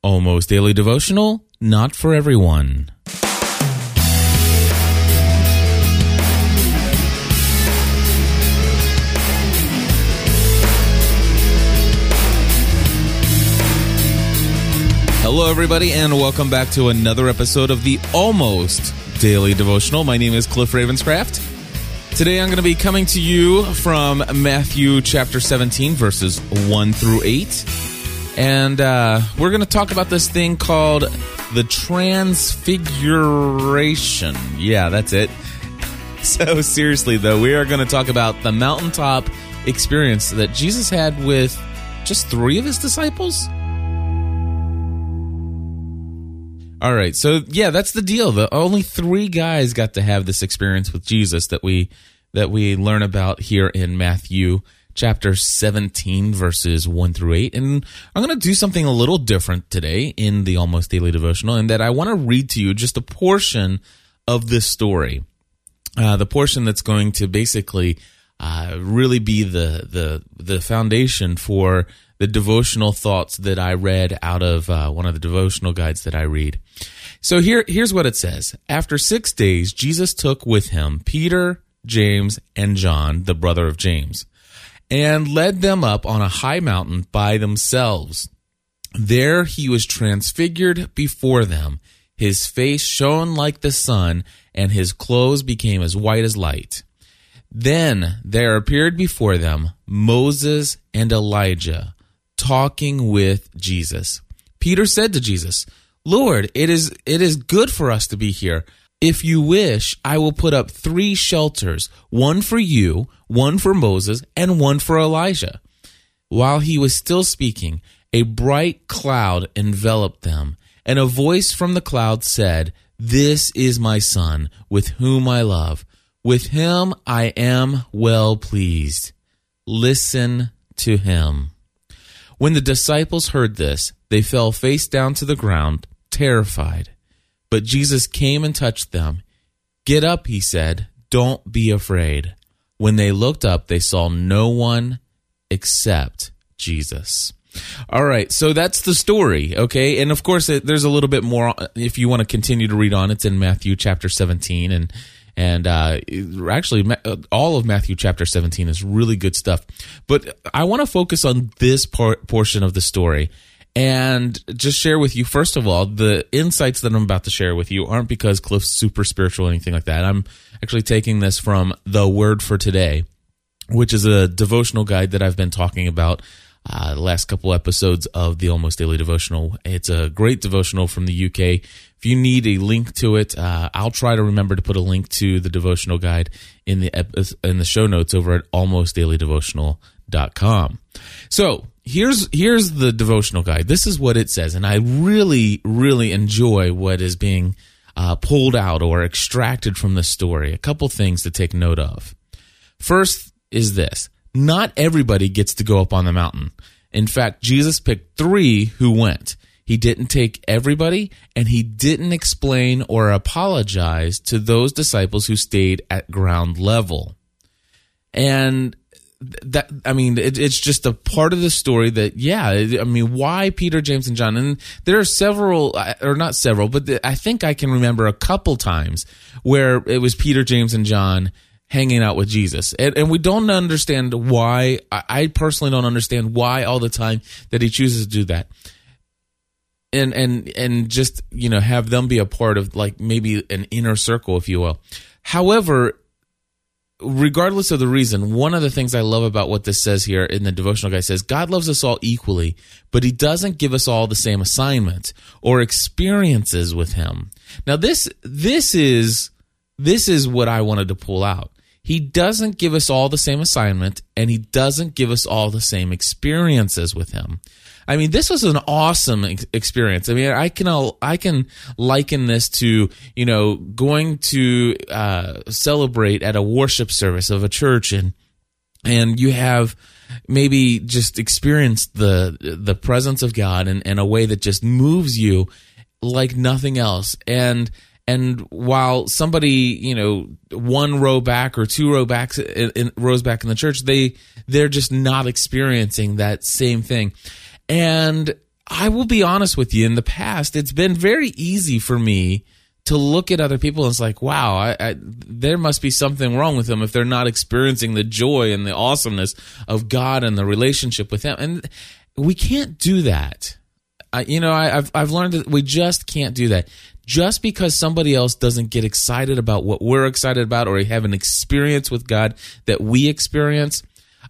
Almost Daily Devotional, not for everyone. Hello, everybody, and welcome back to another episode of the Almost Daily Devotional. My name is Cliff Ravenscraft. Today I'm going to be coming to you from Matthew chapter 17, verses 1 through 8. And uh, we're going to talk about this thing called the Transfiguration. Yeah, that's it. So, seriously, though, we are going to talk about the mountaintop experience that Jesus had with just three of his disciples. All right. So yeah, that's the deal. The only three guys got to have this experience with Jesus that we that we learn about here in Matthew chapter 17 verses 1 through 8 and i'm going to do something a little different today in the almost daily devotional in that i want to read to you just a portion of this story uh, the portion that's going to basically uh, really be the the the foundation for the devotional thoughts that I read out of uh, one of the devotional guides that I read. So here here's what it says. After 6 days Jesus took with him Peter, James, and John, the brother of James, and led them up on a high mountain by themselves. There he was transfigured before them. His face shone like the sun, and his clothes became as white as light. Then there appeared before them Moses and Elijah talking with Jesus. Peter said to Jesus, Lord, it is it is good for us to be here. If you wish, I will put up three shelters, one for you, one for Moses, and one for Elijah. While he was still speaking, a bright cloud enveloped them, and a voice from the cloud said, This is my son, with whom I love. With him I am well pleased. Listen to him. When the disciples heard this, they fell face down to the ground, terrified. But Jesus came and touched them. Get up, he said. Don't be afraid. When they looked up, they saw no one except Jesus. All right, so that's the story, okay? And of course, there's a little bit more if you want to continue to read on. It's in Matthew chapter 17 and and uh, actually all of matthew chapter 17 is really good stuff but i want to focus on this part, portion of the story and just share with you first of all the insights that i'm about to share with you aren't because cliff's super spiritual or anything like that i'm actually taking this from the word for today which is a devotional guide that i've been talking about uh, the last couple episodes of the Almost Daily Devotional. It's a great devotional from the UK. If you need a link to it, uh, I'll try to remember to put a link to the devotional guide in the in the show notes over at almostdailydevotional.com. So here's here's the devotional guide. This is what it says, and I really really enjoy what is being uh, pulled out or extracted from the story. A couple things to take note of. First is this not everybody gets to go up on the mountain. In fact, Jesus picked three who went. He didn't take everybody, and he didn't explain or apologize to those disciples who stayed at ground level. And that I mean, it, it's just a part of the story that, yeah, I mean, why Peter, James, and John? And there are several, uh, or not several, but I think I can remember a couple times where it was Peter, James, and John hanging out with Jesus. And, and we don't understand why. I, I personally don't understand why all the time that he chooses to do that. And and and just you know have them be a part of like maybe an inner circle, if you will. However, regardless of the reason, one of the things I love about what this says here in the devotional guy says God loves us all equally, but he doesn't give us all the same assignment or experiences with him. Now this this is this is what I wanted to pull out. He doesn't give us all the same assignment and he doesn't give us all the same experiences with him. I mean, this was an awesome experience. I mean, I can I can liken this to you know going to uh, celebrate at a worship service of a church and and you have maybe just experienced the the presence of God in, in a way that just moves you like nothing else and and while somebody you know one row back or two row backs in, in, rows back in the church they they're just not experiencing that same thing and I will be honest with you. In the past, it's been very easy for me to look at other people and it's like, wow, I, I, there must be something wrong with them if they're not experiencing the joy and the awesomeness of God and the relationship with Him. And we can't do that. I, you know, I, I've I've learned that we just can't do that. Just because somebody else doesn't get excited about what we're excited about, or have an experience with God that we experience,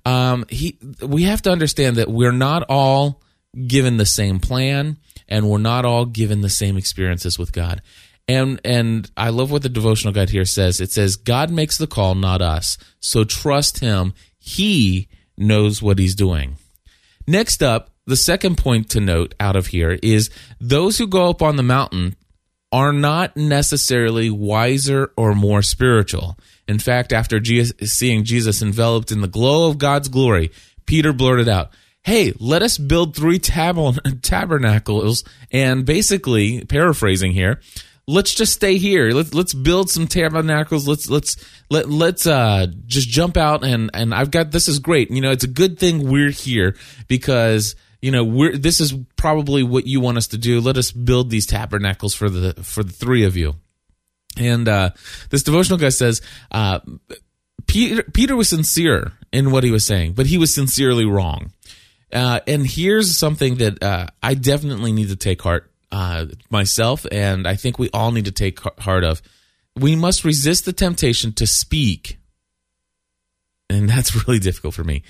um, he we have to understand that we're not all given the same plan, and we're not all given the same experiences with God. And and I love what the devotional guide here says. It says God makes the call, not us. So trust him. He knows what he's doing. Next up, the second point to note out of here is those who go up on the mountain are not necessarily wiser or more spiritual. In fact, after Jesus, seeing Jesus enveloped in the glow of God's glory, Peter blurted out, Hey, let us build three tab- tabernacles. And basically, paraphrasing here, let's just stay here. Let's let's build some tabernacles. Let's let's let let's uh just jump out and and I've got this is great. You know, it's a good thing we're here because you know we're this is probably what you want us to do. Let us build these tabernacles for the for the three of you. And uh this devotional guy says uh Peter Peter was sincere in what he was saying, but he was sincerely wrong. Uh, and here's something that uh, I definitely need to take heart uh, myself, and I think we all need to take heart of. We must resist the temptation to speak, and that's really difficult for me.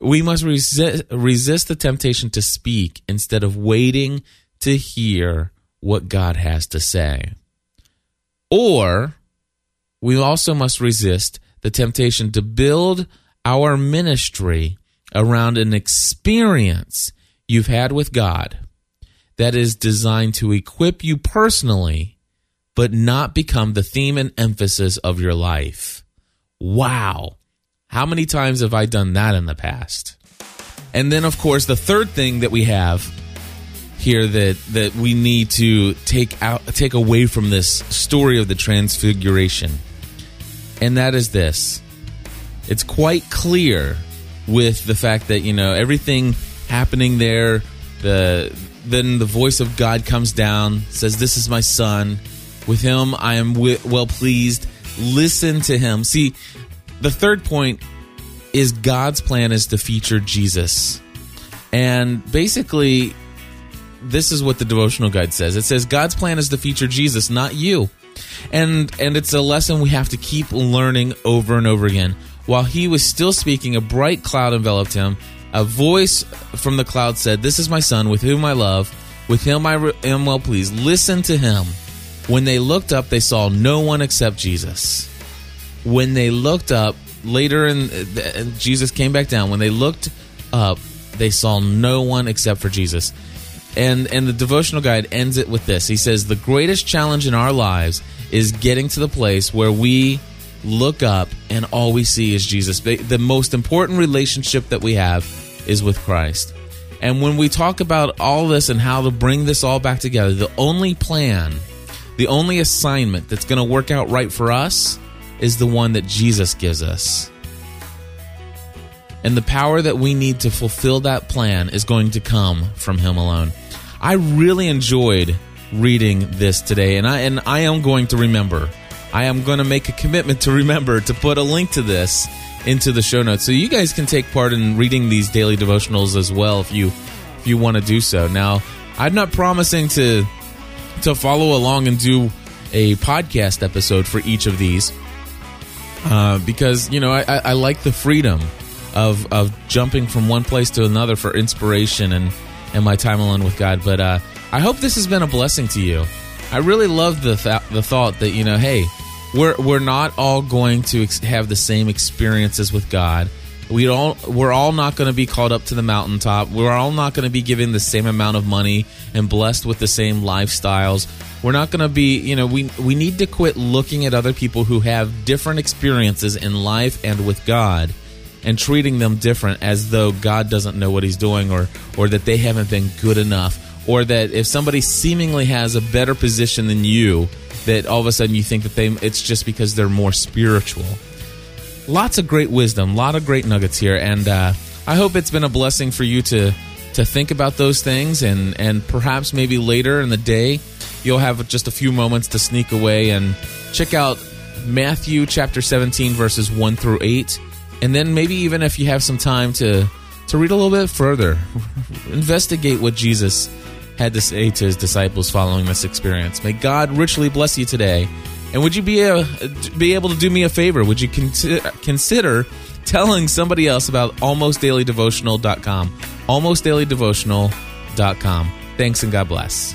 We must resist, resist the temptation to speak instead of waiting to hear what God has to say. Or we also must resist the temptation to build our ministry around an experience you've had with God that is designed to equip you personally, but not become the theme and emphasis of your life. Wow. How many times have I done that in the past? And then, of course, the third thing that we have here that that we need to take out take away from this story of the transfiguration and that is this it's quite clear with the fact that you know everything happening there the then the voice of God comes down, says, This is my son. With him I am well pleased. Listen to him. See, the third point is God's plan is to feature Jesus. And basically, this is what the devotional guide says. It says God's plan is to feature Jesus, not you. And and it's a lesson we have to keep learning over and over again. While he was still speaking, a bright cloud enveloped him a voice from the cloud said, This is my son, with whom I love. With him I am well pleased. Listen to him. When they looked up, they saw no one except Jesus. When they looked up, later in Jesus came back down. When they looked up, they saw no one except for Jesus. And and the devotional guide ends it with this. He says the greatest challenge in our lives is getting to the place where we look up and all we see is Jesus. The most important relationship that we have is with Christ. And when we talk about all this and how to bring this all back together, the only plan, the only assignment that's going to work out right for us is the one that Jesus gives us. And the power that we need to fulfill that plan is going to come from Him alone. I really enjoyed reading this today, and I and I am going to remember I am going to make a commitment to remember to put a link to this into the show notes so you guys can take part in reading these daily devotionals as well if you if you want to do so. Now, I'm not promising to to follow along and do a podcast episode for each of these uh, because you know I, I, like the freedom of of jumping from one place to another for inspiration and and my time alone with God. But uh, I hope this has been a blessing to you. I really love the th- the thought that you know, hey, we're we're not all going to ex- have the same experiences with God. We all we're all not going to be called up to the mountaintop. We're all not going to be given the same amount of money and blessed with the same lifestyles. We're not going to be, you know, we we need to quit looking at other people who have different experiences in life and with God and treating them different as though God doesn't know what he's doing or or that they haven't been good enough or that if somebody seemingly has a better position than you, that all of a sudden you think that they it's just because they're more spiritual. Lots of great wisdom, a lot of great nuggets here, and uh, I hope it's been a blessing for you to to think about those things, and and perhaps maybe later in the day, you'll have just a few moments to sneak away and check out Matthew chapter 17 verses 1 through 8 and then maybe even if you have some time to to read a little bit further investigate what Jesus had to say to his disciples following this experience may God richly bless you today. And would you be a, be able to do me a favor? Would you con- consider telling somebody else about almostdailydevotional.com almostdailydevotional.com thanks and God bless